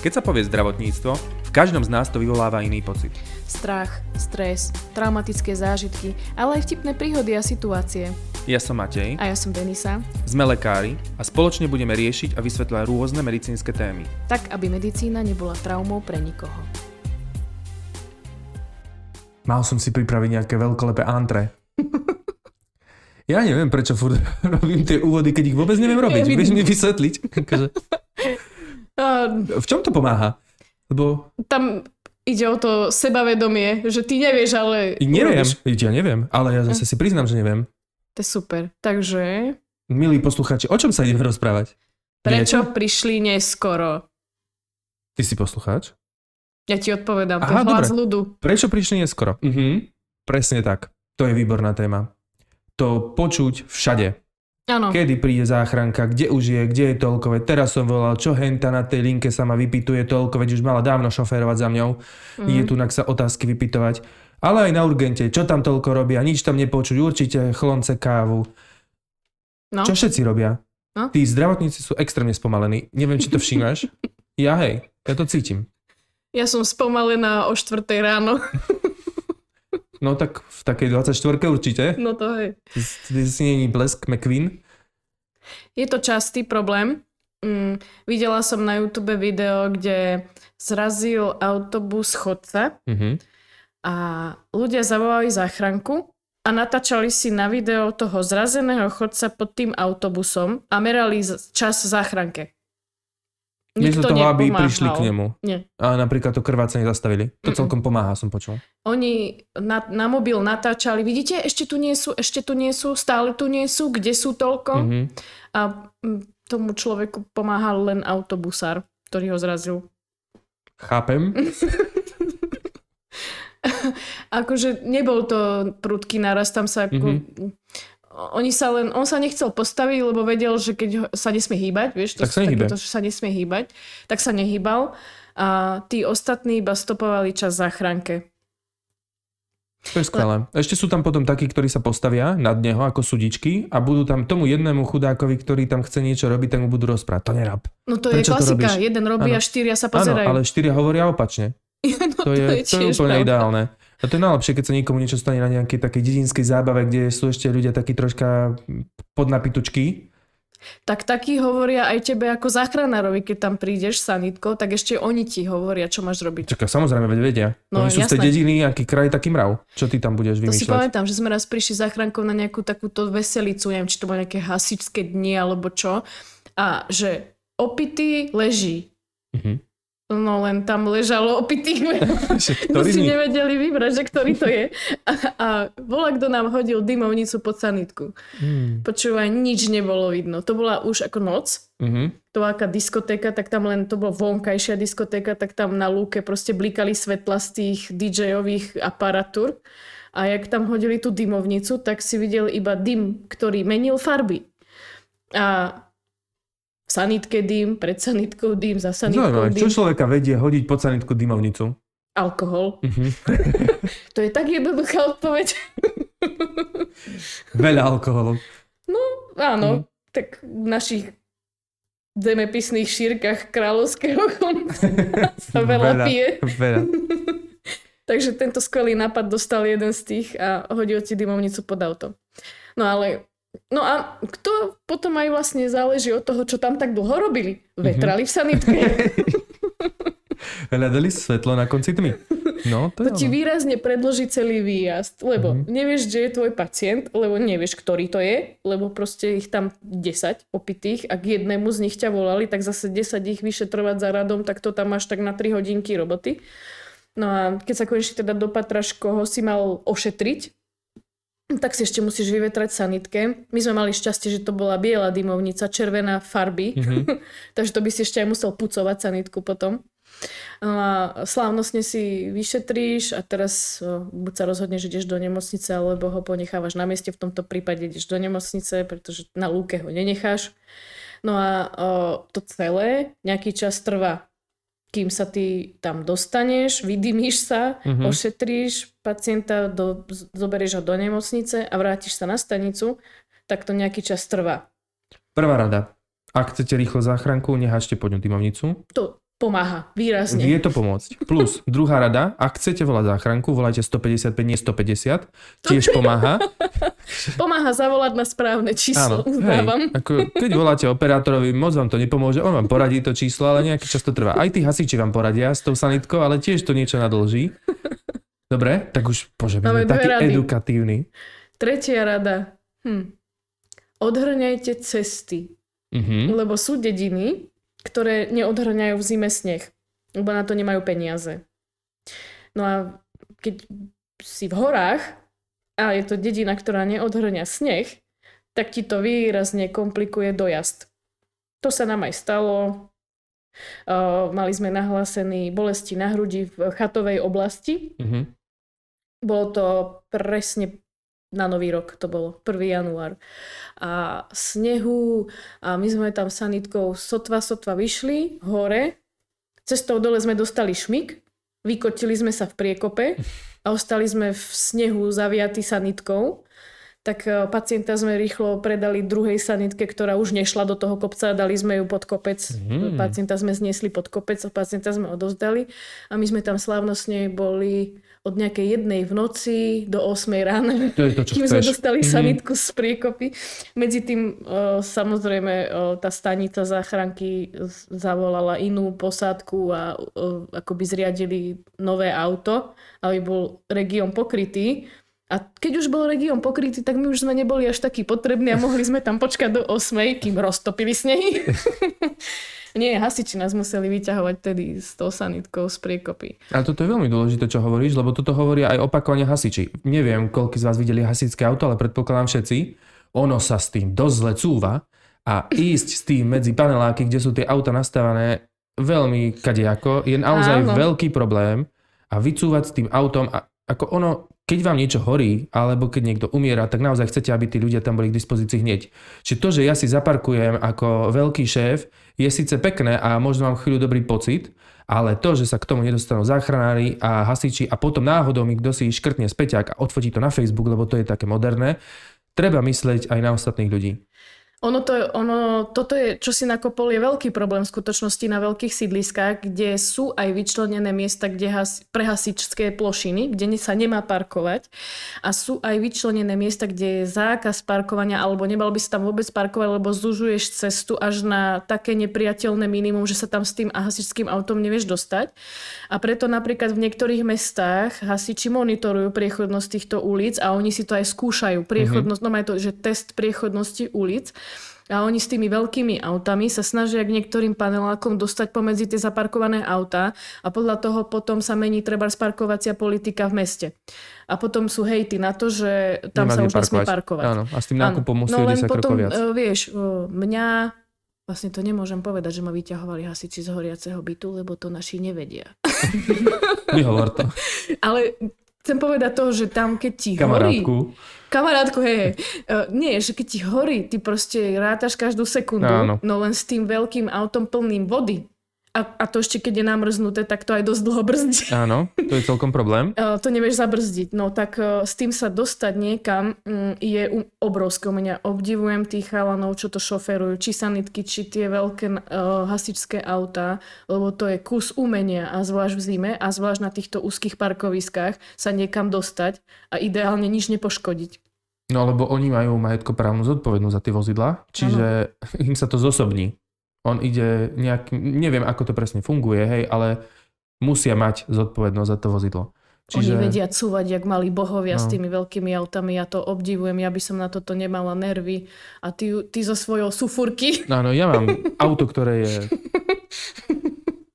Keď sa povie zdravotníctvo, v každom z nás to vyvoláva iný pocit. Strach, stres, traumatické zážitky, ale aj vtipné príhody a situácie. Ja som Matej, A ja som Denisa, sme lekári a spoločne budeme riešiť a vysvetľovať rôzne medicínske témy. tak aby medicína nebola traumou pre nikoho. Mal som si pripraviť nejaké veľkolepé antre. Ja neviem, prečo furt robím tie úvody, keď ich vôbec neviem robiť. Vieš mi vysvetliť? V čom to pomáha? Lebo tam ide o to sebavedomie, že ty nevieš, ale neviem, urobíš. ja neviem, ale ja zase si priznám, že neviem. To je super. Takže Milí poslucháči, o čom sa ideme rozprávať? prečo Viete? prišli neskoro? Ty si poslucháč? Ja ti odpovedám, to Aha, je hlas dobre. ľudu. Prečo prišli neskoro? Mhm. Presne tak. To je výborná téma. To počuť všade. Áno, Kedy príde záchranka, kde už je, kde je toľko, veď teraz som volal, čo henta na tej linke sa ma vypituje toľko, veď už mala dávno šoférovať za mňou, mm. ide tu sa otázky vypitovať. Ale aj na urgente, čo tam toľko robia, nič tam nepočuť, určite chlonce kávu. no. Čo všetci robia? No. Tí zdravotníci sú extrémne spomalení. Neviem, či to všímaš. ja hej, ja to cítim. Ja som spomalená o 4 ráno. No tak v takej 24 určite. No to je. Ty, si není blesk McQueen. Je to častý problém. Mm, videla som na YouTube video, kde zrazil autobus chodca Mhm. a ľudia zavolali záchranku a natáčali si na video toho zrazeného chodca pod tým autobusom a merali čas záchranke. Miesto toho, aby prišli k nemu. Nie. A napríklad to krvácanie zastavili. To Mm-mm. celkom pomáha, som počul. Oni na, na mobil natáčali, vidíte, ešte tu nie sú, ešte tu nie sú, stále tu nie sú, kde sú toľko? Mhm. A mm, tomu človeku pomáhal len autobusár, ktorý ho zrazil. Chápem. akože nebol to prudký naraz, tam sa ako... Mhm. Oni sa len, on sa nechcel postaviť, lebo vedel, že keď sa nesmie hýbať, vieš, to Tak sa takéto, že sa nesmie hýbať, tak sa nehýbal a tí ostatní iba stopovali čas záchranke. To je skvelé. Ešte sú tam potom takí, ktorí sa postavia nad neho ako sudičky a budú tam tomu jednému chudákovi, ktorý tam chce niečo robiť, ten mu budú rozprávať. To nerab. No to Prečo je to klasika, robíš? jeden robí Áno. a štyria sa Áno, pozerajú. ale štyria hovoria opačne. no, To je, to je úplne pravda. ideálne. A to je najlepšie, keď sa niekomu niečo stane na nejakej takej dedinskej zábave, kde sú ešte ľudia takí troška podnapitučky. Tak takí hovoria aj tebe ako záchranárovi, keď tam prídeš sanitkou, tak ešte oni ti hovoria, čo máš robiť. Čaká, samozrejme, veď vedia. No, Oni sú z tej jasné. dediny, aký kraj, taký mrav. Čo ty tam budeš To si vymýšľať? pamätám, že sme raz prišli záchrankou na nejakú takúto veselicu, neviem, či to bolo nejaké hasičské dni alebo čo. A že opitý leží. Mhm. No len tam ležalo opitých. Z si nevedeli vybrať, že ktorý to je. A, a bola, kto nám hodil dymovnicu pod sanitku. Hmm. Počúvaj, nič nebolo vidno. To bola už ako noc. Mhm. To aká diskotéka, tak tam len, to bola vonkajšia diskotéka, tak tam na lúke proste blikali svetla z tých DJ-ových aparatúr. A jak tam hodili tú dymovnicu, tak si videl iba dym, ktorý menil farby. A v sanitke dym, pred sanitkou dym, za sanitkou Zaujímavé, čo dym, človeka vedie hodiť pod sanitku dymovnicu? alkohol. Mhm. To je tak jednoduchá odpoveď. Veľa alkoholu. Áno, tak v našich zemepisných šírkach kráľovského sa veľa, pije. Veľa. Takže tento skvelý nápad dostal jeden z tých a hodil ti dymovnicu pod auto. No ale, no a kto potom aj vlastne záleží od toho, čo tam tak dlho robili? Vetrali v sanitke. Hľadali svetlo na konci tmy. No, to, To je ti ono. výrazne predloží celý výjazd, lebo Mhm. nevieš, kde je tvoj pacient, lebo nevieš, ktorý to je, lebo proste ich tam 10 opitých a k jednému z nich ťa volali, tak zase 10 ich vyšetrovať za radom, tak to tam máš tak na 3 hodinky roboty. No a keď sa konečne teda dopatraš, koho si mal ošetriť, tak si ešte musíš vyvetrať sanitke. My sme mali šťastie, že to bola biela dymovnica, červená farby, Mhm. takže to by si ešte aj musel pucovať sanitku potom. A slávnostne si vyšetríš a teraz buď sa rozhodneš, že ideš do nemocnice, alebo ho ponechávaš na mieste. V tomto prípade ideš do nemocnice, pretože na lúke ho nenecháš. No a o, to celé nejaký čas trvá. Kým sa ty tam dostaneš, vydymíš sa, Mhm. ošetríš pacienta, do, zoberieš ho do nemocnice a vrátiš sa na stanicu, tak to nejaký čas trvá. Prvá rada. Ak chcete rýchlo záchranku, nehačte pod ňu dymovnicu. To pomáha výrazne. Vie to pomôcť. Plus, druhá rada, ak chcete volať záchranku, volajte 155, nie 150. Tiež pomáha. Pomáha zavolať na správne číslo, Áno, uznávam. hej, ako keď voláte operátorovi, moc vám to nepomôže, on vám poradí to číslo, ale nejaký čas to trvá. Aj tí hasiči vám poradia s tou sanitkou, ale tiež to niečo nadlží. Dobre, tak už, bože, taký rady. edukatívny. Tretia rada. Hm. Odhrňajte cesty, Mhm. lebo sú dediny, ktoré neodhrňajú v zime sneh, lebo na to nemajú peniaze. No a keď si v horách a je to dedina, ktorá neodhrňa sneh, tak ti to výrazne komplikuje dojazd. To sa nám aj stalo. Uh, mali sme nahlásený bolesti na hrudi v chatovej oblasti. Mhm. Bolo to presne na nový rok, to bolo 1. január. A snehu, a my sme tam sanitkou sotva, sotva vyšli hore. Cestou dole sme dostali šmik, vykotili sme sa v priekope a ostali sme v snehu zaviatí sanitkou. Tak e, pacienta sme rýchlo predali druhej sanitke, ktorá už nešla do toho kopca a dali sme ju pod kopec. Mhm. Pacienta sme zniesli pod kopec a pacienta sme odovzdali. A my sme tam slávnostne boli od nejakej jednej v noci do 8 rána. To je to, čo Kým sme dostali Mhm. sanitku z priekopy. Medzi tým e, samozrejme e, tá stanica záchranky zavolala inú posádku a e, akoby zriadili nové auto, aby bol región pokrytý. A keď už bol región pokrytý, tak my už sme neboli až takí potrební a mohli sme tam počkať do 8, kým roztopili snehy. Nie, hasiči nás museli vyťahovať tedy s tou sanitkou z priekopy. Ale toto je veľmi dôležité, čo hovoríš, lebo toto hovoria aj opakovane hasiči. Neviem, koľko z vás videli hasičské auto, ale predpokladám všetci. Ono sa s tým dosť zle cúva a ísť s tým medzi paneláky, kde sú tie auta nastavené veľmi kadejako, je naozaj Áno. veľký problém a vycúvať s tým autom a ako ono, keď vám niečo horí, alebo keď niekto umiera, tak naozaj chcete, aby tí ľudia tam boli k dispozícii hneď. Čiže to, že ja si zaparkujem ako veľký šéf, je síce pekné a možno mám chvíľu dobrý pocit, ale to, že sa k tomu nedostanú záchranári a hasiči a potom náhodou mi kto si škrtne späťák a odfotí to na Facebook, lebo to je také moderné, treba myslieť aj na ostatných ľudí. Ono to, ono, toto je, čo si nakopol, je veľký problém v skutočnosti na veľkých sídliskách, kde sú aj vyčlenené miesta kde has, pre hasičské plošiny, kde sa nemá parkovať a sú aj vyčlenené miesta, kde je zákaz parkovania alebo nebal by sa tam vôbec parkovať, lebo zužuješ cestu až na také nepriateľné minimum, že sa tam s tým hasičským autom nevieš dostať. A preto napríklad v niektorých mestách hasiči monitorujú priechodnosť týchto ulic a oni si to aj skúšajú. Priechodnosť, mm-hmm. no to, že test priechodnosti ulic. A oni s tými veľkými autami sa snažia k niektorým panelákom dostať pomedzi tie zaparkované autá a podľa toho potom sa mení treba parkovacia politika v meste. A potom sú hejty na to, že tam Nemá sa už nesmie parkovať. Áno, a s tým nákupom musí no o len 10 potom, viac. e, vieš, e, mňa, vlastne to nemôžem povedať, že ma vyťahovali hasiči z horiaceho bytu, lebo to naši nevedia. Nehovor to. Ale chcem povedať to, že tam, keď ti horí... Kamarátku. Kamarátku, hej, hej. Uh, nie, že keď ti horí, ty proste rátaš každú sekundu, Áno. no len s tým veľkým autom plným vody. A, a to ešte, keď je namrznuté, tak to aj dosť dlho brzdí. Áno, to je celkom problém. Uh, to nevieš zabrzdiť. No tak uh, s tým sa dostať niekam um, je obrovské. U mňa obdivujem tých chalanov, čo to šoferujú. Či sanitky, či tie veľké uh, hasičské autá, lebo to je kus umenia a zvlášť v zime a zvlášť na týchto úzkých parkoviskách sa niekam dostať a ideálne nič nepoškodiť. No lebo oni majú majetkoprávnu zodpovednosť za tie vozidla, čiže im sa to zosobní. On ide nejak, neviem ako to presne funguje, hej, ale musia mať zodpovednosť za to vozidlo. Čiže... Oni vedia cúvať, jak mali bohovia no. s No. tými veľkými autami. Ja to obdivujem, ja by som na toto nemala nervy. A ty, ty so svojou sufurky, Áno, ja mám auto, ktoré je...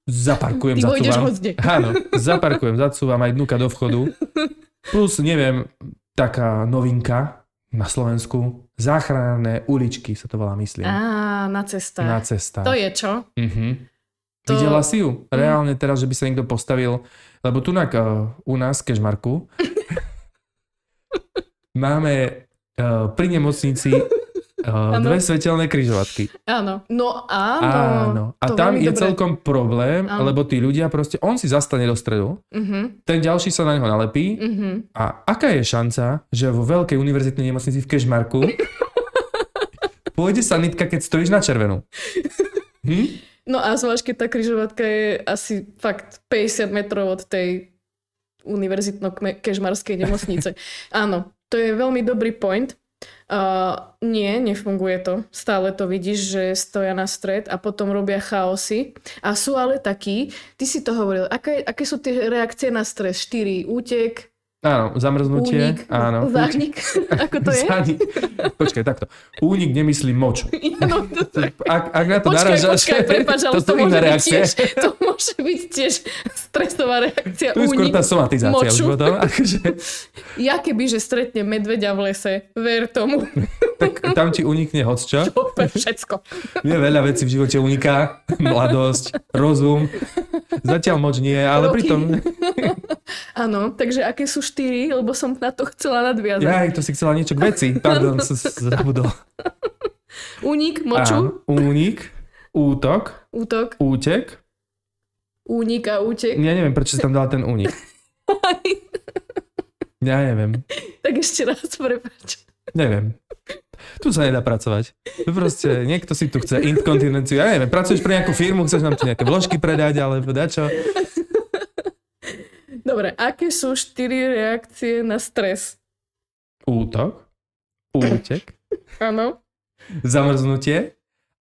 Zaparkujem, ty zacúvam. Áno, zaparkujem, zacúvam aj dnuka do vchodu. Plus, neviem, taká novinka na Slovensku. Záchranné uličky sa to volá, myslím. Á, na cestách. na cestách. To je čo? Mhm. To- Mhm. Videla si ju? Reálne teraz, že by sa niekto postavil, lebo tunak uh, u nás Kežmarku máme uh, pri nemocnici uh, Áno. dve svetelné kryžovatky. Áno. No áno. Áno. A To tam je dobre. celkom problém, Áno. lebo tí ľudia proste, on si zastane do stredu, Mhm, ten ďalší sa na neho nalepí mhm. a aká je šanca, že vo veľkej univerzitnej nemocnici v Kežmarku pôjde sanitka, keď stojíš na červenú? Hm? No a zvlášť, keď tá kryžovatka je asi fakt 50 metrov od tej univerzitno-kežmarskej nemocnice. Áno, to je veľmi dobrý point. Uh, nie, nefunguje to. Stále to vidíš, že stoja na stred a potom robia chaosy. A sú ale takí, ty si to hovoril, aké, aké sú tie reakcie na stres? 4, útek, Áno, zamrznutie. Únik, áno. zánik, ako to je? Zánik. Počkaj, takto. Únik nemyslím moč. No, to, Ak, ak na to počkaj, narážaš, počkaj, prepáč, ale to to, môže iné byť reakcie. tiež, to môže byť tiež stresová reakcia. Tu je skôr tá somatizácia už moču. potom. Akože, Ja keby, že stretnem medveďa v lese, ver tomu, tak tam ti unikne hocčo. úplne všetko. Mne veľa vecí v živote uniká. Mladosť, rozum. Zatiaľ moč nie, ale Roky. pritom... Áno, takže aké sú štyri, lebo som na to chcela nadviazať. Ja, to si chcela niečo k veci. Pardon, som zabudol. Únik, moču, Únik, útok, útok, útek. únik a útek. Ja neviem, prečo si tam dala ten únik. Ja neviem. tak ešte raz, prepáč. Neviem. Tu sa nedá pracovať. Tu proste niekto si tu chce inkontinenciu. Ja neviem, pracuješ pre nejakú firmu, chceš nám tu nejaké vložky predať, alebo dačo. Dobre, aké sú štyri reakcie na stres? Útok, útek, Áno. zamrznutie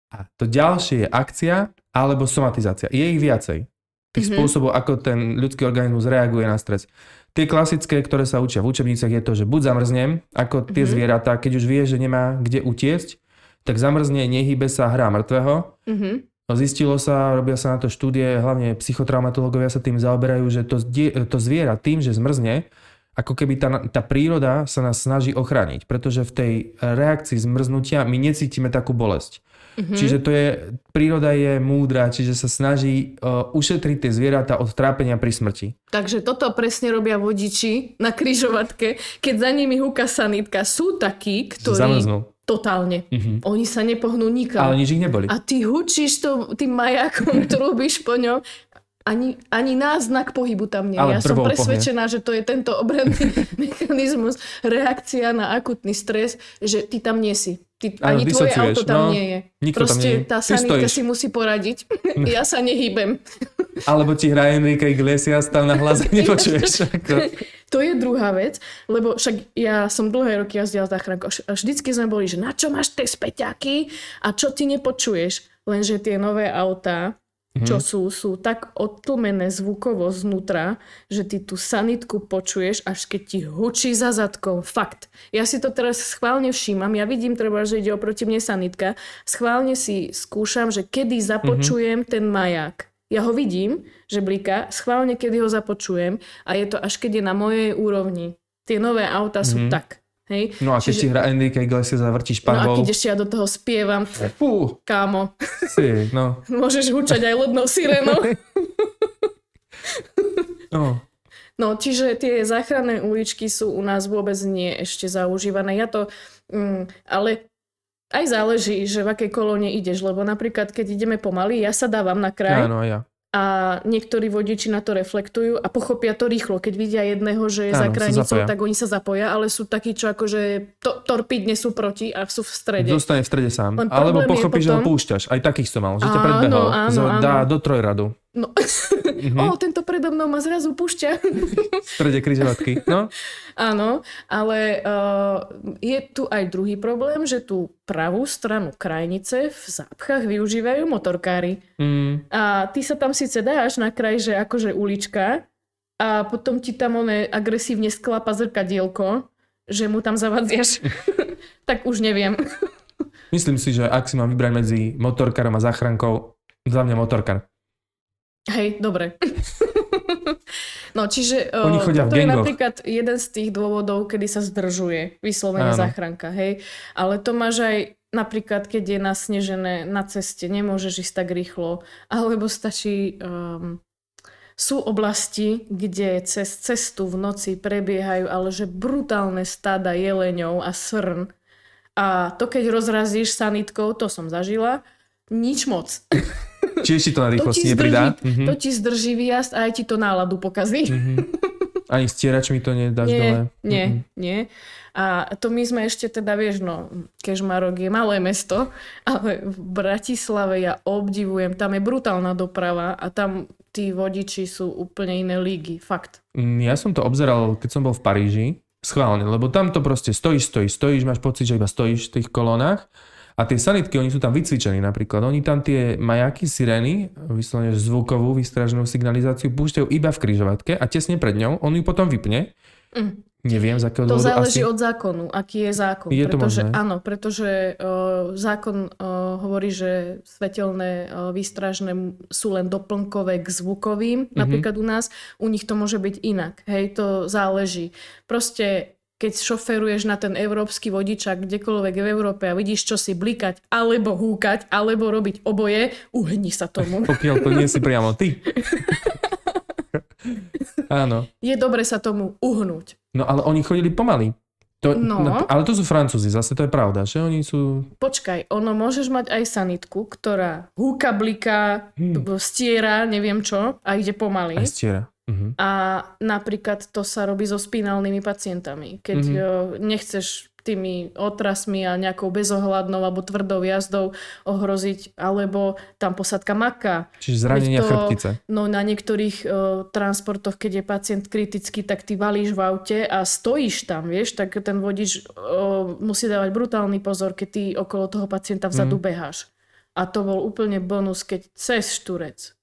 a to ďalšie je akcia alebo somatizácia. Je ich viacej. Tých Mhm. spôsobov, ako ten ľudský organizmus reaguje na stres. Tie klasické, ktoré sa učia v učebniciach je to, že buď zamrznem, ako tie Mhm. zvieratá, keď už vie, že nemá kde utiecť, tak zamrzne, nehybe sa, hrá mŕtvého Mhm. No, Zistilo sa, robia sa na to štúdie, hlavne psychotraumatológovia sa tým zaoberajú, že to, to zviera tým, že zmrzne, ako keby tá, tá príroda sa nás snaží ochrániť, pretože v tej reakcii zmrznutia my necítime takú bolesť. Mhm. Čiže to je, príroda je múdra, čiže sa snaží uh, ušetriť tie zvieratá od trápenia pri smrti. Takže toto presne robia vodiči na kryžovatke, keď za nimi húka sanitka. Sú takí, ktorí... zamrznú. Totálne. Mhm. Oni sa nepohnú nikam. Ale nič ich neboli. A ty hučíš to, tým majakom, trúbiš po ňom. Ani, ani náznak pohybu tam nie. Ale Ja som presvedčená, že to je tento obranný mechanizmus, reakcia na akutný stres, že ty tam nie si. Ty, Áno, ani tvoje auto tam no. nie je. Proste nie je. tá sanitka si musí poradiť. ja sa nehýbem. Alebo ti hraje Enrique Iglesias tam na hlas a nepočuješ. Ako... To je druhá vec, lebo však ja som dlhé roky jazdila záchrankou a vždycky sme boli, že na čo máš tie späťaky a čo ty nepočuješ. Lenže tie nové autá, čo sú, sú tak odtlmené zvukovo znútra, že ty tú sanitku počuješ, až keď ti hučí za zadkom. Fakt. Ja si to teraz schválne všímam. Ja vidím treba, že ide oproti mne sanitka. Schválne si skúšam, že kedy započujem ten maják. Ja ho vidím, že blíka, schválne kedy ho započujem a je to až keď je na mojej úrovni. Tie nové auta sú tak. Hej? No a keď ti hra Enrique Iglesias a vrtíš no a keď ešte ja do toho spievam, Fú, kámo, si, no. môžeš hučať aj lodnou sirénou. no. No, čiže tie záchranné uličky sú u nás vôbec nie ešte zaužívané. Ja to, mm, ale aj záleží, že v akej kolóne ideš, lebo napríklad, keď ideme pomaly, ja sa dávam na kraj Áno, ja. A niektorí vodiči na to reflektujú a pochopia to rýchlo. Keď vidia jedného, že je Áno, za kranicou, zapoja. tak oni sa zapoja, ale sú takí, čo akože to, torpidne sú proti a sú v strede. Zostane v strede sám. Len Alebo pochopíš, že ho potom- púšťaš. Aj takých som mal, že ťa Áno, predbehol. áno, Z- Dá áno. do trojradu. No. Mhm. o, tento predo mnou ma zrazu púšťa. V strede križovatky. No, Áno, ale uh, je tu aj druhý problém, že tú pravú stranu krajnice v zápchách využívajú motorkári. mm, A ty sa tam síce dáš na kraj, že akože ulička a potom ti tam one agresívne sklapa zrkadielko, že mu tam zavadziaš. tak už neviem. myslím si, že ak si mám vybrať medzi motorkárom a záchrankou, za mňa motorkár. Hej, dobre. No, čiže Oni uh, chodia to je napríklad jeden z tých dôvodov, kedy sa zdržuje vyslovene Áno. záchranka, hej. Ale to máš aj napríklad, keď je nasnežené na ceste, nemôžeš ísť tak rýchlo, alebo stačí... Um, sú oblasti, kde cez cestu v noci prebiehajú ale že brutálne stáda jeleňov a srn. A to keď rozrazíš sanitkou, to som zažila, nič moc. Čiže ti to na To ti, rýchlosti zdrží, nepridá. Mhm. to ti zdrží výjazd a aj ti to náladu pokazí. Mhm. A Ani stierač mi to nedáš nie, dole? Nie, Mm-mm. nie. A to my sme ešte teda, vieš, no, Kežmarok je malé mesto, ale v Bratislave ja obdivujem, tam je brutálna doprava a tam tí vodiči sú úplne iné lígy, fakt. Mm, Ja som to obzeral, keď som bol v Paríži, schválne, lebo tam to proste stojíš, stojíš, stojíš, máš pocit, že iba stojíš v tých kolónach a tie sanitky, oni sú tam vycvičení napríklad. Oni tam tie majaky, sirény, vyslovene zvukovú výstražnú signalizáciu púšťajú iba v križovatke a tesne pred ňou, on ju potom vypne. Mm. Neviem, z akého To dôvodu záleží asi. od zákonu, aký je zákon. Je to pretože, možné. áno, pretože uh, zákon uh, hovorí, že svetelné uh, výstražné sú len doplnkové k zvukovým. Mhm. Napríklad u nás, u nich to môže byť inak. Hej, to záleží. Proste keď šoferuješ na ten európsky vodičak kdekoľvek v Európe a vidíš čo si blikať, alebo húkať, alebo robiť oboje, uhni sa tomu. Pokiaľ to nie si priamo ty. Áno. Je dobre sa tomu uhnúť. No ale oni chodili pomaly. To, No. Ale to sú Francúzi, zase to je pravda, že oni sú... Počkaj, ono môžeš mať aj sanitku, ktorá húka, bliká, Hmm. stiera, neviem čo, a ide pomaly. Aj stiera. Mhm. A napríklad to sa robí so spinálnymi pacientami. Keď mm-hmm. nechceš tými otrasmi a nejakou bezohľadnou alebo tvrdou jazdou ohroziť, alebo tam posadka maka. Čiže zranenia Veď to- chrbtice. No na niektorých uh, transportoch, keď je pacient kritický, tak ty valíš v aute a stojíš tam, vieš, tak ten vodič uh, musí dávať brutálny pozor, keď ty okolo toho pacienta vzadu Mhm. beháš. A to bol úplne bonus, keď cez šturec.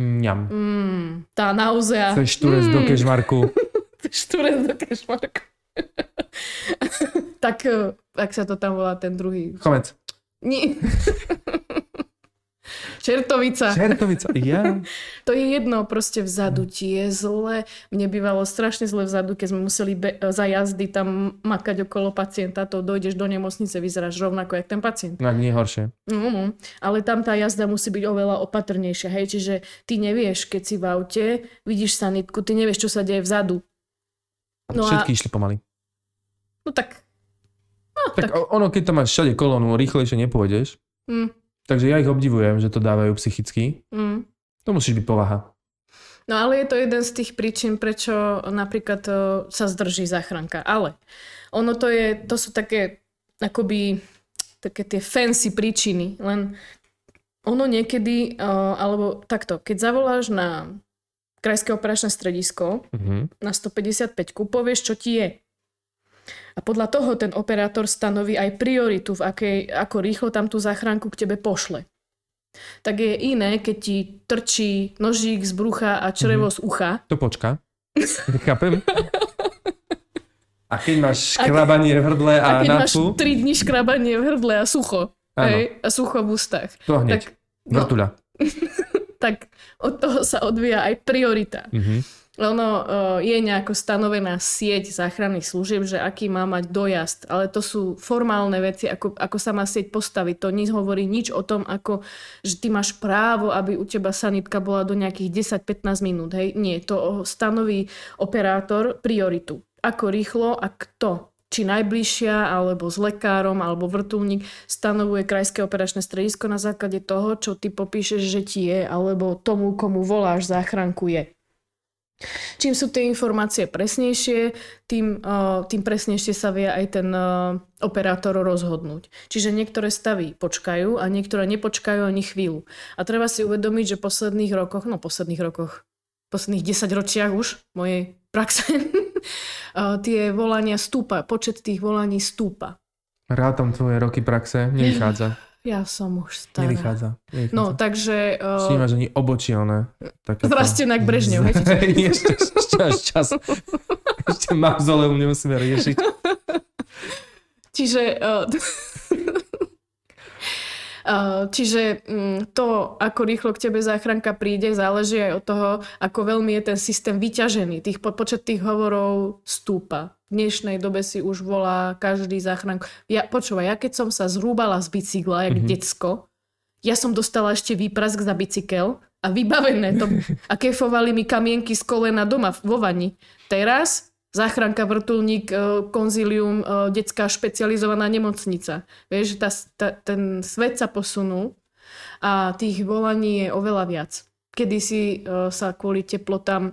Mňam. Mm, tá nauzea. Chceš šturec do kežmarku. Šturec do kešmarku. tak, eh, ak sa to tam volá ten druhý. Chomec. Nie. Čertovica. Čertovica. Ja. To je jedno, proste vzadu ti je zle. Mne bývalo strašne zle vzadu, keď sme museli be- za jazdy tam makať okolo pacienta, to dojdeš do nemocnice, vyzeráš rovnako, jak ten pacient. No nie horšie. Mm, ale tam tá jazda musí byť oveľa opatrnejšia, hej, čiže ty nevieš, keď si v aute, vidíš sanitku, ty nevieš, čo sa deje vzadu. No a, Všetky išli pomaly. no tak, no Tak tak, ono, keď tam máš všade kolónu, rýchlejšie nepôjdeš. mm, Takže ja ich obdivujem, že to dávajú psychicky. mm. To musíš byť povaha. No ale je to jeden z tých príčin, prečo napríklad to sa zdrží záchranka. Ale ono to je, to sú také akoby také tie fancy príčiny, len ono niekedy, uh, alebo takto, keď zavoláš na krajské operačné stredisko Mhm. na 155, povieš, čo ti je. A podľa toho ten operátor stanoví aj prioritu, v akej, ako rýchlo tam tú záchranku k tebe pošle. Tak je iné, keď ti trčí nožík z brucha a črevo z ucha. To počka. Chápem. A keď máš škrabanie v hrdle a, A keď máš nadfu, 3 dní škrabanie v hrdle a sucho. Hej, a sucho v ústach. to hneď. Tak, no, tak od toho sa odvíja aj priorita. Mhm. Ono uh, je nejako stanovená sieť záchranných služieb, že aký má mať dojazd, ale to sú formálne veci, ako, ako sa má sieť postaviť. To nič hovorí nič o tom, ako, že ty máš právo, aby u teba sanitka bola do nejakých 10-15 minút. Hej? Nie, to stanoví operátor prioritu. Ako rýchlo a kto či najbližšia, alebo s lekárom, alebo vrtulník, stanovuje krajské operačné stredisko na základe toho, čo ty popíšeš, že ti je, alebo tomu, komu voláš záchranku je. Čím sú tie informácie presnejšie, tým, uh, tým presnejšie sa vie aj ten uh, operátor rozhodnúť. Čiže niektoré stavy počkajú a niektoré nepočkajú ani chvíľu. A treba si uvedomiť, že v posledných rokoch, no posledných rokoch, posledných 10 ročiach už mojej praxe, uh, tie volania stúpa, počet tých volaní stúpa. Rátam tvoje roky praxe, nevychádza. Ja som už stará. Nevychádza. nevychádza. No, takže... Uh, nemáš ani. Takáto- Zrastená k Brežnev, hej, ešte, ešte až čas. Ešte mauzoleum nemusíme riešiť. Čiže, uh, uh, čiže um, to, ako rýchlo k tebe záchranka príde, záleží aj od toho, ako veľmi je ten systém vyťažený. Tých, po- počet tých hovorov stúpa. Dnešnej dobe si už volá každý záchrank. Ja, počúvaj, ja keď som sa zrúbala z bicykla, jak Mhm. mm-hmm. decko, ja som dostala ešte výprask za bicykel a vybavené to. A kefovali mi kamienky z kolena doma vo vani. Teraz záchranka, vrtulník, e, konzilium, e, detská špecializovaná nemocnica. Vieš, tá, tá, ten svet sa posunul a tých volaní je oveľa viac. Kedy si e, sa kvôli teplotám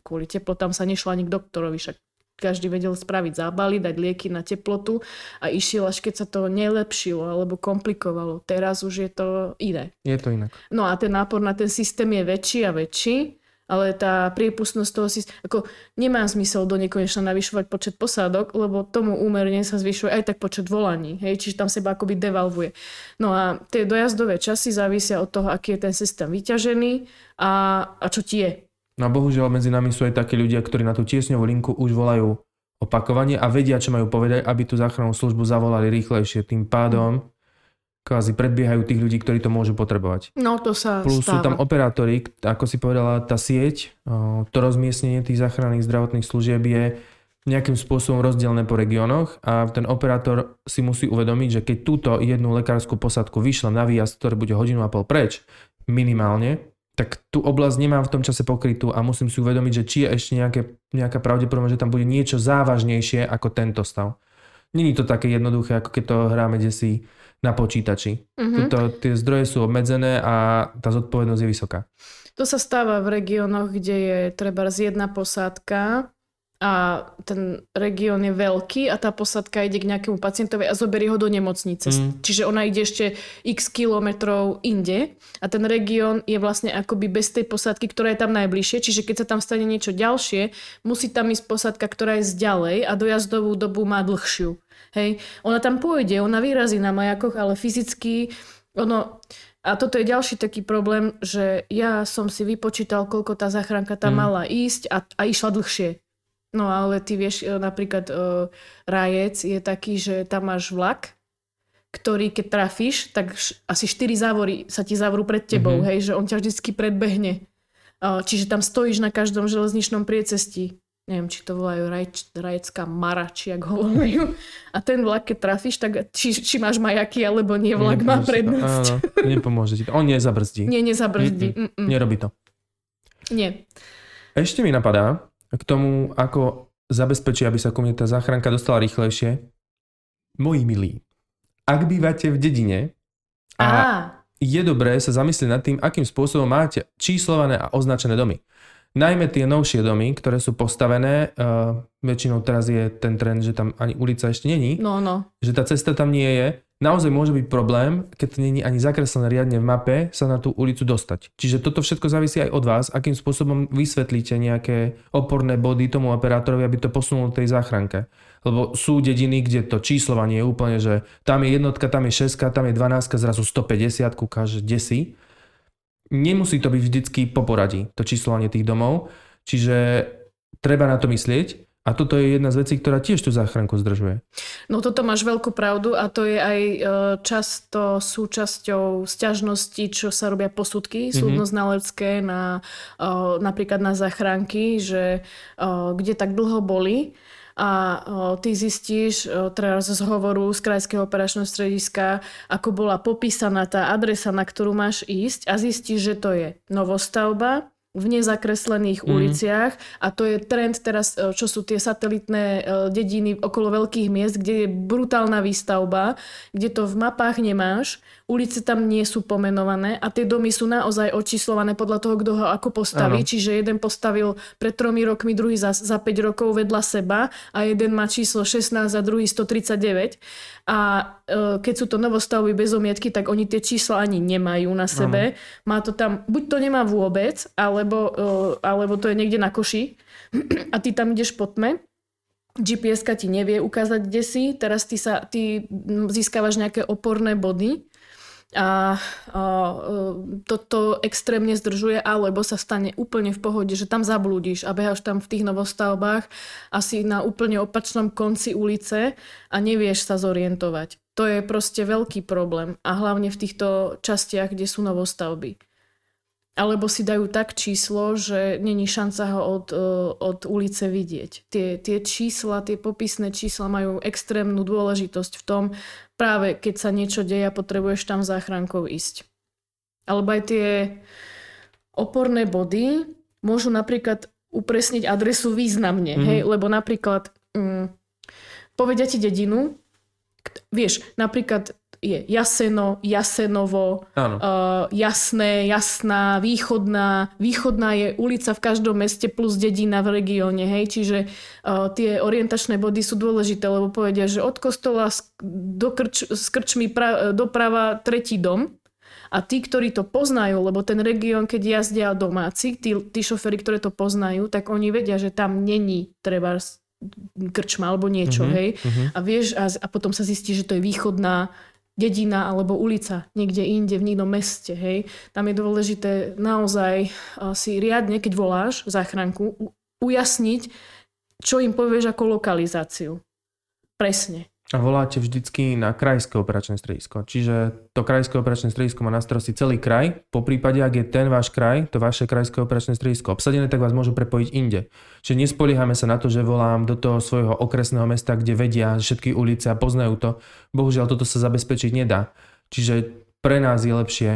kvôli teplotám sa nešla ani k doktorovi, však každý vedel spraviť zábaly, dať lieky na teplotu a išiel až keď sa to nelepšilo alebo komplikovalo. Teraz už je to iné. Je to inak. No a ten nápor na ten systém je väčší a väčší, ale tá priepustnosť toho systému, ako nemá zmysel do nekonečna navyšovať počet posádok, lebo tomu úmerne sa zvyšuje aj tak počet volaní, hej, čiže tam seba akoby devalvuje. No a tie dojazdové časy závisia od toho, aký je ten systém vyťažený a, a čo ti je. No a bohužiaľ medzi nami sú aj takí ľudia, ktorí na tú tiesňovú linku už volajú opakovanie a vedia, čo majú povedať, aby tú záchrannú službu zavolali rýchlejšie. Tým pádom kvázi predbiehajú tých ľudí, ktorí to môžu potrebovať. No to sa Plus stáva. sú tam operátori, ako si povedala, tá sieť, to rozmiestnenie tých záchranných zdravotných služieb je nejakým spôsobom rozdielne po regiónoch a ten operátor si musí uvedomiť, že keď túto jednu lekárskú posadku vyšla na výjazd, ktorý bude hodinu a pol preč, minimálne, tak tú oblasť nemám v tom čase pokrytú a musím si uvedomiť, že či je ešte nejaké, nejaká pravdepodobnosť, že tam bude niečo závažnejšie ako tento stav. Není to také jednoduché, ako keď to hráme desi na počítači. Mhm. Tuto, tie zdroje sú obmedzené a tá zodpovednosť je vysoká. To sa stáva v regiónoch, kde je treba jedna posádka a ten región je veľký a tá posádka ide k nejakému pacientovi a zoberie ho do nemocnice. Mm. Čiže ona ide ešte x kilometrov inde a ten región je vlastne akoby bez tej posádky, ktorá je tam najbližšie. Čiže keď sa tam stane niečo ďalšie, musí tam ísť posádka, ktorá je zďalej a dojazdovú dobu má dlhšiu. Hej. Ona tam pôjde, ona vyrazí na majakoch, ale fyzicky ono... A toto je ďalší taký problém, že ja som si vypočítal, koľko tá záchranka tam Mm. mala ísť a, a išla dlhšie. No ale ty vieš, e, napríklad uh, Rajec je taký, že tam máš vlak, ktorý keď trafíš, tak asi 4 závory sa ti zavrú pred tebou, Mhm. hej, že on ťa vždycky predbehne. Uh, čiže tam stojíš na každom železničnom priecestí. Neviem, či to volajú raj, rajecká mara, či jak ho volajú. A ten vlak, keď trafíš, tak či, či máš majaky, alebo nie, vlak má ti to. prednosť. Áno, nepomôže ti to. On nezabrzdí. Nie, nezabrzdí. Mm-mm. Nerobí to. Nie. Ešte mi napadá k tomu, ako zabezpečí, aby sa ku mne tá záchranka dostala rýchlejšie. Moji milí, ak bývate v dedine a Á, je dobré sa zamyslieť nad tým, akým spôsobom máte číslované a označené domy. Najmä tie novšie domy, ktoré sú postavené, uh, väčšinou teraz je ten trend, že tam ani ulica ešte není, no, no. že tá cesta tam nie je, naozaj môže byť problém, keď to není ani zakreslené riadne v mape, sa na tú ulicu dostať. Čiže toto všetko závisí aj od vás, akým spôsobom vysvetlíte nejaké oporné body tomu operátorovi, aby to posunul tej záchranke. Lebo sú dediny, kde to číslovanie je úplne, že tam je jednotka, tam je šeska, tam je 12, zrazu 150, kúkaš, desí. Nemusí to byť vždycky po poradí, to číslovanie tých domov. Čiže treba na to myslieť. A toto je jedna z vecí, ktorá tiež tú záchranku zdržuje. No toto máš veľkú pravdu a to je aj e, často súčasťou sťažnosti, čo sa robia posudky mm-hmm. súdno-znalecké na, e, napríklad na záchranky, že e, kde tak dlho boli a ty zistíš teraz z hovoru z Krajského operačného strediska, ako bola popísaná tá adresa, na ktorú máš ísť a zistíš, že to je novostavba, v nezakreslených Mhm. uliciach a to je trend teraz, e, čo sú tie satelitné e, dediny okolo veľkých miest, kde je brutálna výstavba, kde to v mapách nemáš, ulice tam nie sú pomenované a tie domy sú naozaj očíslované podľa toho, kto ho ako postaví. Áno. Čiže jeden postavil pred tromi rokmi, druhý za, za 5 rokov vedľa seba a jeden má číslo 16 a druhý 139. A e, keď sú to novostavby bez omietky, tak oni tie čísla ani nemajú na sebe. Má to tam, buď to nemá vôbec, alebo, e, alebo to je niekde na koši a ty tam ideš po tme gps ti nevie ukázať, kde si, teraz ty, sa, ty získavaš nejaké oporné body a, a e, toto extrémne zdržuje, alebo sa stane úplne v pohode, že tam zablúdiš a beháš tam v tých novostavbách asi na úplne opačnom konci ulice a nevieš sa zorientovať. To je proste veľký problém a hlavne v týchto častiach, kde sú novostavby. Alebo si dajú tak číslo, že není šanca ho od, e, od ulice vidieť. Tie, tie čísla, tie popisné čísla majú extrémnu dôležitosť v tom, práve keď sa niečo deje a potrebuješ tam záchrankou ísť. Alebo aj tie oporné body môžu napríklad upresniť adresu významne, Mhm. hej? lebo napríklad mm, povedia ti dedinu, vieš, napríklad je jaseno, jasenovo, Áno. uh, jasné, jasná, východná. Východná je ulica v každom meste plus dedina v regióne, hej, čiže uh, tie orientačné body sú dôležité, lebo povedia, že od kostola do krč, z krčmy pra, doprava tretí dom, a tí, ktorí to poznajú, lebo ten región, keď jazdia domáci, tí, tí šoféry, ktoré to poznajú, tak oni vedia, že tam není treba krčma alebo niečo, Mhm, hej. mhm. A vieš, a, a potom sa zistí, že to je východná dedina alebo ulica niekde inde v inom meste, hej. Tam je dôležité naozaj a, si riadne, keď voláš záchranku, ujasniť, čo im povieš ako lokalizáciu. Presne. A voláte vždycky na krajské operačné stredisko. Čiže to krajské operačné stredisko má na starosti celý kraj. Po prípade, ak je ten váš kraj, to vaše krajské operačné stredisko obsadené, tak vás môžu prepojiť inde. Čiže nespoliehame sa na to, že volám do toho svojho okresného mesta, kde vedia všetky ulice a poznajú to. Bohužiaľ, toto sa zabezpečiť nedá. Čiže pre nás je lepšie,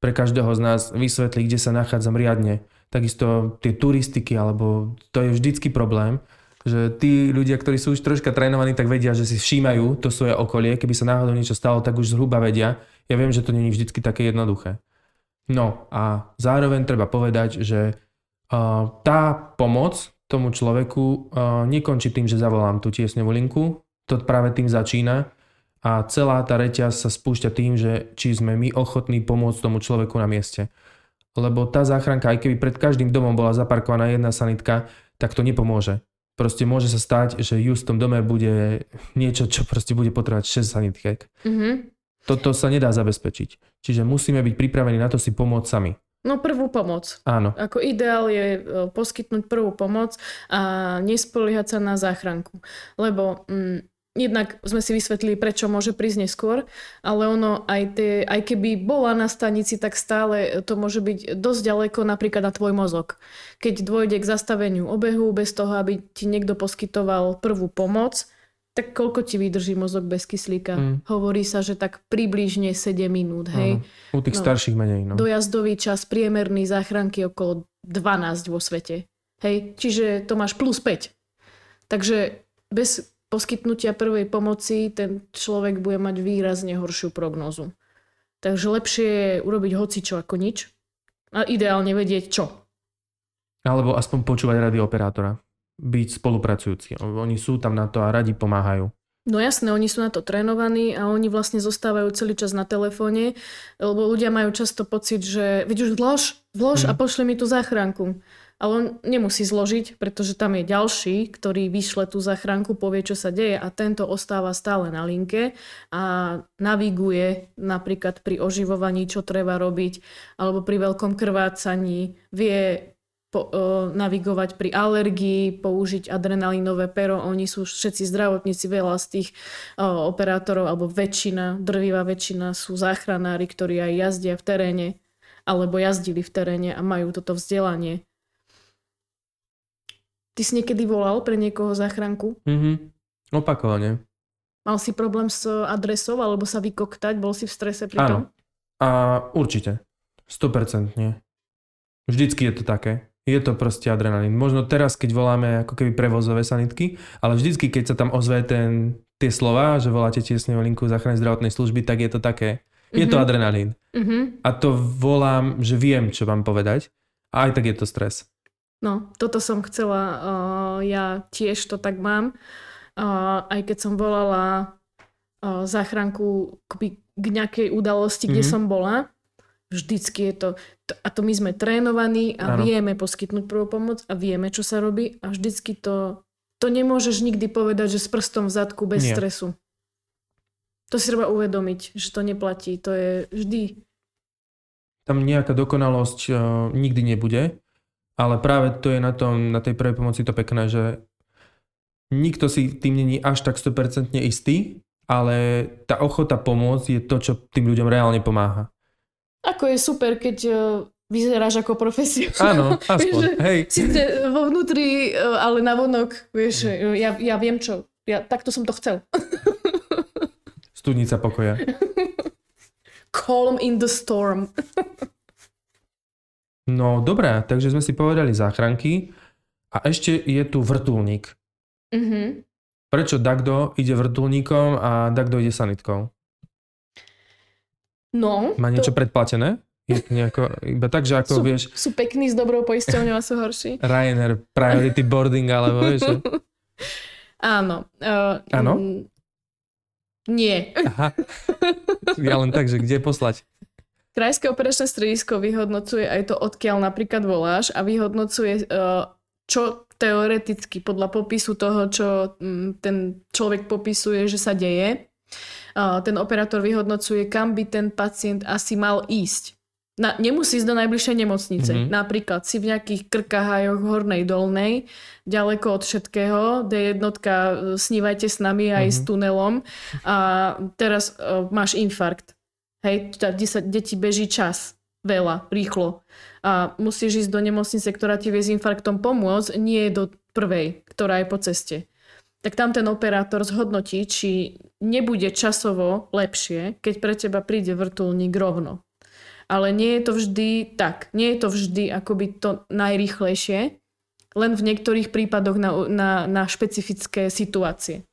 pre každého z nás vysvetliť, kde sa nachádzam riadne. Takisto tie turistiky, alebo to je vždycky problém, že tí ľudia, ktorí sú už troška trénovaní, tak vedia, že si všímajú to svoje okolie. Keby sa náhodou niečo stalo, tak už zhruba vedia. Ja viem, že to nie je vždycky také jednoduché. No a zároveň treba povedať, že tá pomoc tomu človeku nekončí tým, že zavolám tú tiesňovú linku. To práve tým začína a celá tá reťaz sa spúšťa tým, že či sme my ochotní pomôcť tomu človeku na mieste. Lebo tá záchranka, aj keby pred každým domom bola zaparkovaná jedna sanitka, tak to nepomôže. Proste môže sa stať, že just v tom dome bude niečo, čo proste bude potrebovať 6 sanitiek. Mhm. Toto sa nedá zabezpečiť. Čiže musíme byť pripravení na to si pomôcť sami. No prvú pomoc. Áno. Ako ideál je e, poskytnúť prvú pomoc a nespoliehať sa na záchranku. Lebo mm, jednak sme si vysvetlili, prečo môže prísť neskôr, ale ono aj, tie, aj keby bola na stanici, tak stále to môže byť dosť ďaleko napríklad na tvoj mozog. Keď dôjde k zastaveniu obehu bez toho, aby ti niekto poskytoval prvú pomoc, tak koľko ti vydrží mozog bez kyslíka? Mm. Hovorí sa, že tak približne 7 minút, hej. Áno. U tých No. starších menej. No. Dojazdový čas priemerný záchranky okolo 12 vo svete. Hej, čiže to máš plus 5. Takže bez poskytnutia prvej pomoci ten človek bude mať výrazne horšiu prognózu. Takže lepšie je urobiť hocičo ako nič. A ideálne vedieť čo. Alebo aspoň počúvať rady operátora. Byť spolupracujúci. Oni sú tam na to a radi pomáhajú. No jasné, oni sú na to trénovaní a oni vlastne zostávajú celý čas na telefóne, lebo ľudia majú často pocit, že veď už vlož, vlož Mhm. a pošle mi tú záchranku. Ale on nemusí zložiť, pretože tam je ďalší, ktorý vyšle tú záchranku, povie, čo sa deje a tento ostáva stále na linke a naviguje napríklad pri oživovaní, čo treba robiť, alebo pri veľkom krvácaní, vie po, o, navigovať pri alergii, použiť adrenalinové pero. Oni sú všetci zdravotníci, veľa z tých o, operátorov, alebo väčšina, drvivá väčšina sú záchranári, ktorí aj jazdia v teréne, alebo jazdili v teréne a majú toto vzdelanie. Ty si niekedy volal pre niekoho záchranku? Mhm. Opakovane. Mal si problém s adresou, alebo sa vykoktať? Bol si v strese pri tom? Áno. A určite. 100%. Vždycky je to také. Je to proste adrenalín. Možno teraz, keď voláme ako keby prevozové sanitky, ale vždycky, keď sa tam ozve ten, tie slova, že voláte tiesňovú linku záchrannej zdravotnej služby, tak je to také. Je to Mhm. adrenalín. Mhm. A to volám, že viem, čo vám povedať. A aj tak je to stres. No, toto som chcela, uh, ja tiež to tak mám. Uh, aj keď som volala uh, záchranku k, k nejakej udalosti, kde Mhm. som bola, vždycky je to, to, a to my sme trénovaní a Áno. vieme poskytnúť prvú pomoc a vieme, čo sa robí a vždycky to, to nemôžeš nikdy povedať, že s prstom v zadku bez Nie. stresu. To si treba uvedomiť, že to neplatí. To je vždy Tam nejaká dokonalosť uh, nikdy nebude, ale práve to je na, tom, na tej prvej pomoci to pekné, že nikto si tým není až tak 100% istý, ale tá ochota pomôcť je to, čo tým ľuďom reálne pomáha. Ako je super, keď uh, vyzeráš ako profesionál. Áno, aspoň. Vieš, Hej. Sice vo vnútri, uh, ale na vonok, vieš, uh, ja, ja viem čo. Ja, takto som to chcel. Studnica pokoja. Calm in the storm. No dobré, takže sme si povedali záchranky a ešte je tu vrtulník. Mhm. Prečo Dagdo ide vrtulníkom a Dagdo ide sanitkou? No. Má niečo to... predplatené? Je nejako, iba tak, že ako sú, vieš... Sú pekní s dobrou poisťovňou a sú horší. Ryanair, priority boarding, alebo vieš... Áno. Uh, Áno? Nie. Aha. Ja len tak, že kde poslať? Krajské operačné stredisko vyhodnocuje aj to, odkiaľ napríklad voláš a vyhodnocuje, uh, čo teoreticky podľa popisu toho, čo ten človek popisuje, že sa deje. Uh, ten operátor vyhodnocuje, kam by ten pacient asi mal ísť. Na, nemusí ísť do najbližšej nemocnice. Mm-hmm. Napríklad si v nejakých krkahajoch hornej dolnej, ďaleko od všetkého, D1, snívajte s nami aj mm-hmm. s tunelom a teraz uh, máš infarkt. Hej, kde deti beží čas. Veľa, rýchlo. A musíš ísť do nemocnice, ktorá ti vie s infarktom pomôcť, nie do prvej, ktorá je po ceste. Tak tam ten operátor zhodnotí, či nebude časovo lepšie, keď pre teba príde vrtulník rovno ale nie je to vždy tak. Nie je to vždy akoby to najrychlejšie, len v niektorých prípadoch na, na, na špecifické situácie.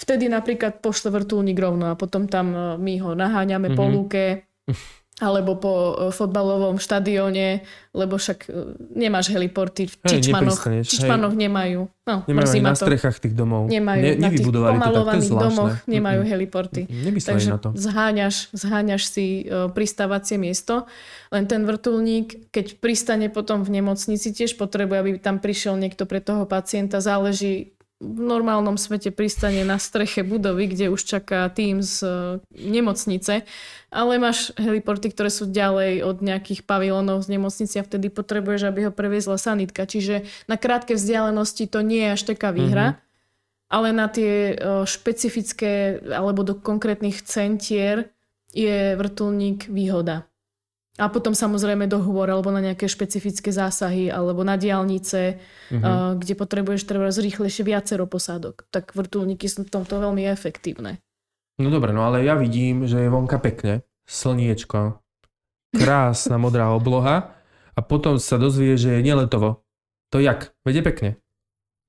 Vtedy napríklad pošle vrtulník rovno a potom tam uh, my ho naháňame mm-hmm. po mhm. lúke alebo po e, fotbalovom štadióne, lebo však e, nemáš heliporty v Čičmanoch. Hej, Čičmanoch nemajú. No, nemajú na to. strechách tých domov. Nemajú. Ne, na tých pomalovaných to, domoch nemajú heliporty. Nemysleli Takže na to. Zháňaš, zháňaš si uh, pristávacie miesto. Len ten vrtulník, keď pristane potom v nemocnici, tiež potrebuje, aby tam prišiel niekto pre toho pacienta. Záleží v normálnom svete pristane na streche budovy, kde už čaká tým z e, nemocnice, ale máš heliporty, ktoré sú ďalej od nejakých pavilonov z nemocnice a vtedy potrebuješ, aby ho previezla sanitka. Čiže na krátke vzdialenosti to nie je až taká výhra, mm-hmm. ale na tie e, špecifické alebo do konkrétnych centier je vrtulník výhoda. A potom samozrejme dohovor alebo na nejaké špecifické zásahy alebo na diálnice, uh, kde potrebuješ treba rýchlejšie viacero posádok. Tak vrtulníky sú v tomto veľmi efektívne. No dobre, no ale ja vidím, že je vonka pekne, slniečko, krásna modrá obloha a potom sa dozvie, že je neletovo. To jak? Vede pekne.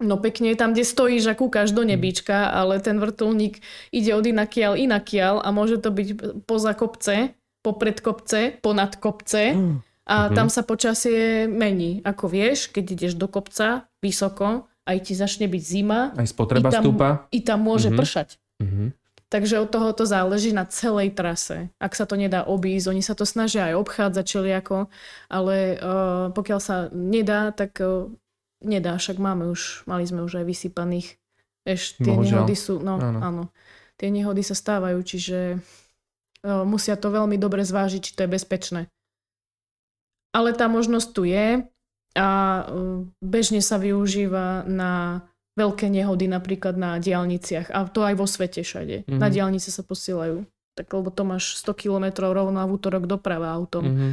No pekne je tam, kde stojíš a kúkaš do nebíčka, ale ten vrtulník ide od inakiaľ inakiaľ a môže to byť poza kopce popred kopce, ponad kopce mm. a mm-hmm. tam sa počasie mení. Ako vieš, keď ideš do kopca vysoko, aj ti začne byť zima. Aj spotreba i tam, stúpa. I tam môže mm-hmm. pršať. Mm-hmm. Takže od toho to záleží na celej trase. Ak sa to nedá obísť, oni sa to snažia aj obchádzať čeliako, ale uh, pokiaľ sa nedá, tak uh, nedá. Však máme už, mali sme už aj vysypaných. Vieš, tie Bohužiaľ. nehody sú, no áno. áno. Tie nehody sa stávajú, čiže musia to veľmi dobre zvážiť, či to je bezpečné. Ale tá možnosť tu je a bežne sa využíva na veľké nehody, napríklad na diálniciach. A to aj vo svete všade. Mm-hmm. Na diálnice sa posielajú. Tak lebo to máš 100 km rovno v útorok doprava autom. Mm-hmm.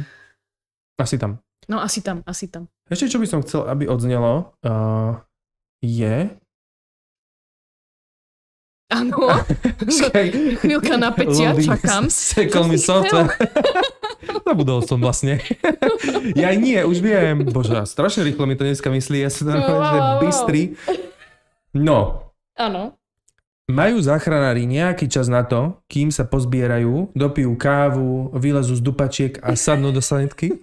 Asi tam. No asi tam, asi tam. Ešte čo by som chcel, aby odznelo, uh, je, Áno. Chvíľka napätia, čakám. Sekol mi software. Zabudol som vlastne. ja nie, už viem. Bože, strašne rýchlo mi to dneska myslí. Ja som wow. že bystrý. No. Áno. Majú záchranári nejaký čas na to, kým sa pozbierajú, dopijú kávu, vylezú z dupačiek a sadnú do sanitky?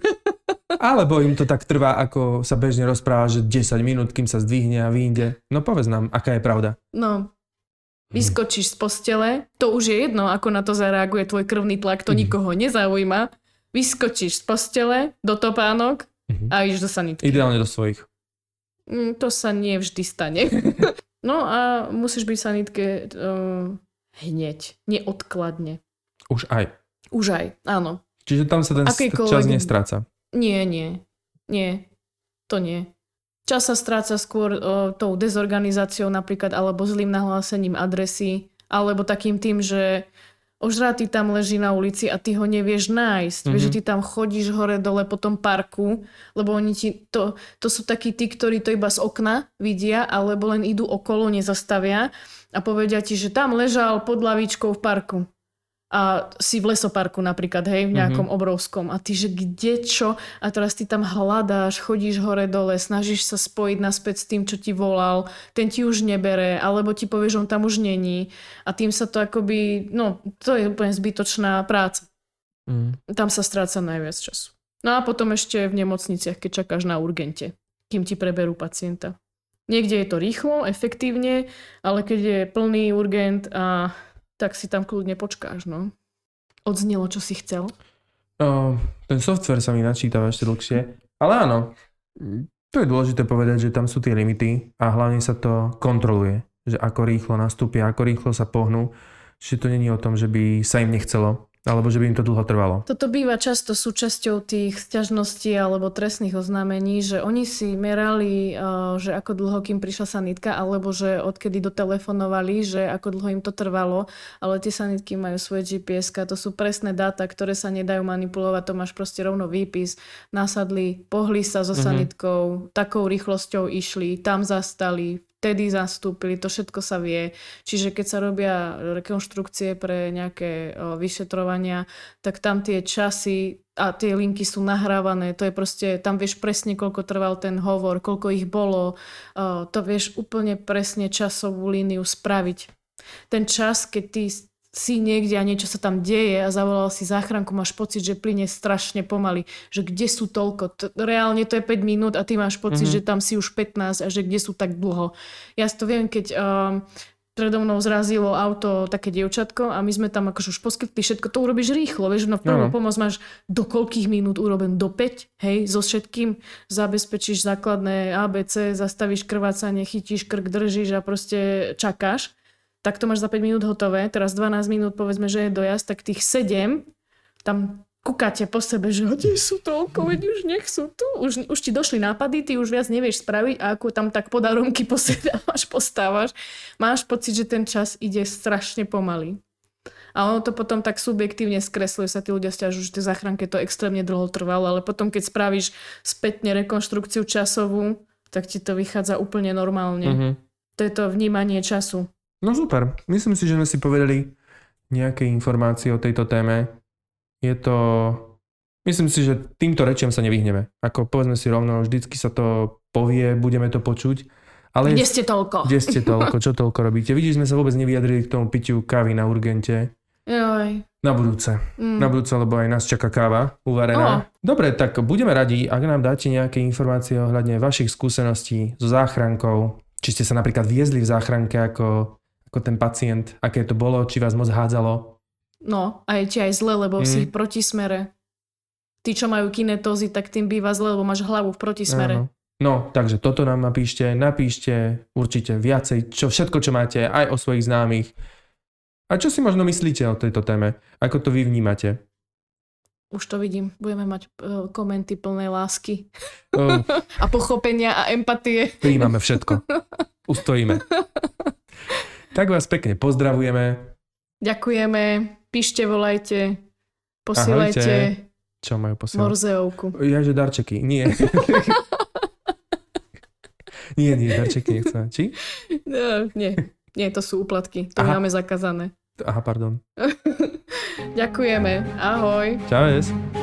Alebo im to tak trvá, ako sa bežne rozpráva, že 10 minút, kým sa zdvihne a vyjde? No povedz nám, aká je pravda. No, vyskočíš z postele, to už je jedno, ako na to zareaguje tvoj krvný tlak, to mm. nikoho nezaujíma. Vyskočíš z postele do topánok mm-hmm. a ideš do sanitky. Ideálne do svojich. Mm, to sa nie vždy stane. no a musíš byť v sanitke uh, hneď, neodkladne. Už aj. Už aj, áno. Čiže tam sa ten Akýkoľvek... čas nestráca. Nie, nie. Nie. To nie. Čas sa stráca skôr o, tou dezorganizáciou napríklad, alebo zlým nahlásením adresy, alebo takým tým, že ožratý tam leží na ulici a ty ho nevieš nájsť. Mm-hmm. Vieš, že mhm. ty tam chodíš hore-dole po tom parku, lebo oni ti, to, to sú takí tí, ktorí to iba z okna vidia, alebo len idú okolo, nezastavia a povedia ti, že tam ležal pod lavičkou v parku a si v lesoparku napríklad, hej, v nejakom mm-hmm. obrovskom a ty, že kde čo a teraz ty tam hľadáš, chodíš hore dole, snažíš sa spojiť naspäť s tým, čo ti volal, ten ti už nebere, alebo ti povie, že on tam už není a tým sa to akoby, no to je úplne zbytočná práca. Mm. Tam sa stráca najviac času. No a potom ešte v nemocniciach, keď čakáš na urgente, kým ti preberú pacienta. Niekde je to rýchlo, efektívne, ale keď je plný urgent, a, tak si tam kľudne počkáš. No. Odznelo, čo si chcel? No, ten software sa mi načítava ešte dlhšie. Ale áno, to je dôležité povedať, že tam sú tie limity a hlavne sa to kontroluje. Že ako rýchlo nastúpia, ako rýchlo sa pohnú. Čiže to není o tom, že by sa im nechcelo alebo že by im to dlho trvalo. Toto býva často súčasťou tých sťažností alebo trestných oznámení, že oni si merali, eh, že ako dlho kým prišla sanitka, alebo že odkedy dotelefonovali, že ako dlho im to trvalo, ale tie sanitky majú svoje gps to sú presné dáta, ktoré sa nedajú manipulovať, to máš proste rovno výpis, nasadli, pohli sa so mm-hmm. sanitkou, takou rýchlosťou išli, tam zastali, vtedy zastúpili, to všetko sa vie. Čiže keď sa robia rekonštrukcie pre nejaké vyšetrovania, tak tam tie časy a tie linky sú nahrávané, to je proste, tam vieš presne, koľko trval ten hovor, koľko ich bolo, to vieš úplne presne časovú líniu spraviť. Ten čas, keď ty si niekde a niečo sa tam deje a zavolal si záchranku, máš pocit, že plyne strašne pomaly, že kde sú toľko, t- reálne to je 5 minút a ty máš pocit, mm-hmm. že tam si už 15 a že kde sú tak dlho. Ja si to viem, keď um, predo mnou zrazilo auto také dievčatko a my sme tam akože už poskytli všetko, to urobíš rýchlo, vieš, no prvú no. pomoc máš do koľkých minút uroben, do 5, hej, so všetkým zabezpečíš základné ABC, zastavíš krvácanie, chytíš krk, držíš a proste čakáš tak to máš za 5 minút hotové, teraz 12 minút povedzme, že je dojazd, tak tých 7 tam kúkate po sebe, že kde sú toľko, veď už nech sú tu. Už, už ti došli nápady, ty už viac nevieš spraviť a ako tam tak podarunky posedávaš, postávaš. Máš pocit, že ten čas ide strašne pomaly. A ono to potom tak subjektívne skresluje sa, tí ľudia stiažujú, že tej záchranke to extrémne dlho trvalo, ale potom keď spravíš spätne rekonštrukciu časovú, tak ti to vychádza úplne normálne. Mm-hmm. To je to vnímanie času. No super. Myslím si, že sme si povedali nejaké informácie o tejto téme. Je to... Myslím si, že týmto rečiam sa nevyhneme. Ako povedzme si rovno, vždycky sa to povie, budeme to počuť. Ale kde ste toľko? Kde ste toľko? Čo toľko robíte? Vidíš, sme sa vôbec nevyjadrili k tomu pitiu kávy na urgente. Joj. Na budúce. Mm. Na budúce, lebo aj nás čaká káva uvarená. Oh. Dobre, tak budeme radi, ak nám dáte nejaké informácie ohľadne vašich skúseností so záchrankou. Či ste sa napríklad viezli v záchranke ako ako ten pacient, aké to bolo, či vás moc hádzalo. No, a je ti aj zle, lebo mm. si v protismere. Tí, čo majú kinetózy, tak tým býva zle, lebo máš hlavu v protismere. Áno. No, takže toto nám napíšte, napíšte určite viacej, čo všetko, čo máte aj o svojich známych. A čo si možno myslíte o tejto téme? Ako to vy vnímate? Už to vidím. Budeme mať uh, komenty plné lásky. Uh, a pochopenia a empatie. Príjmame všetko. Ustojíme. Tak vás pekne pozdravujeme. Ďakujeme. Píšte, volajte. Posielajte. Ahojte. Čo majú posielať? Morzeovku. Ja, že darčeky. Nie. nie, nie, darčeky nechcem. Či? No, nie. Nie, to sú úplatky. To Aha. máme zakázané. Aha, pardon. Ďakujeme. Ahoj. Čau.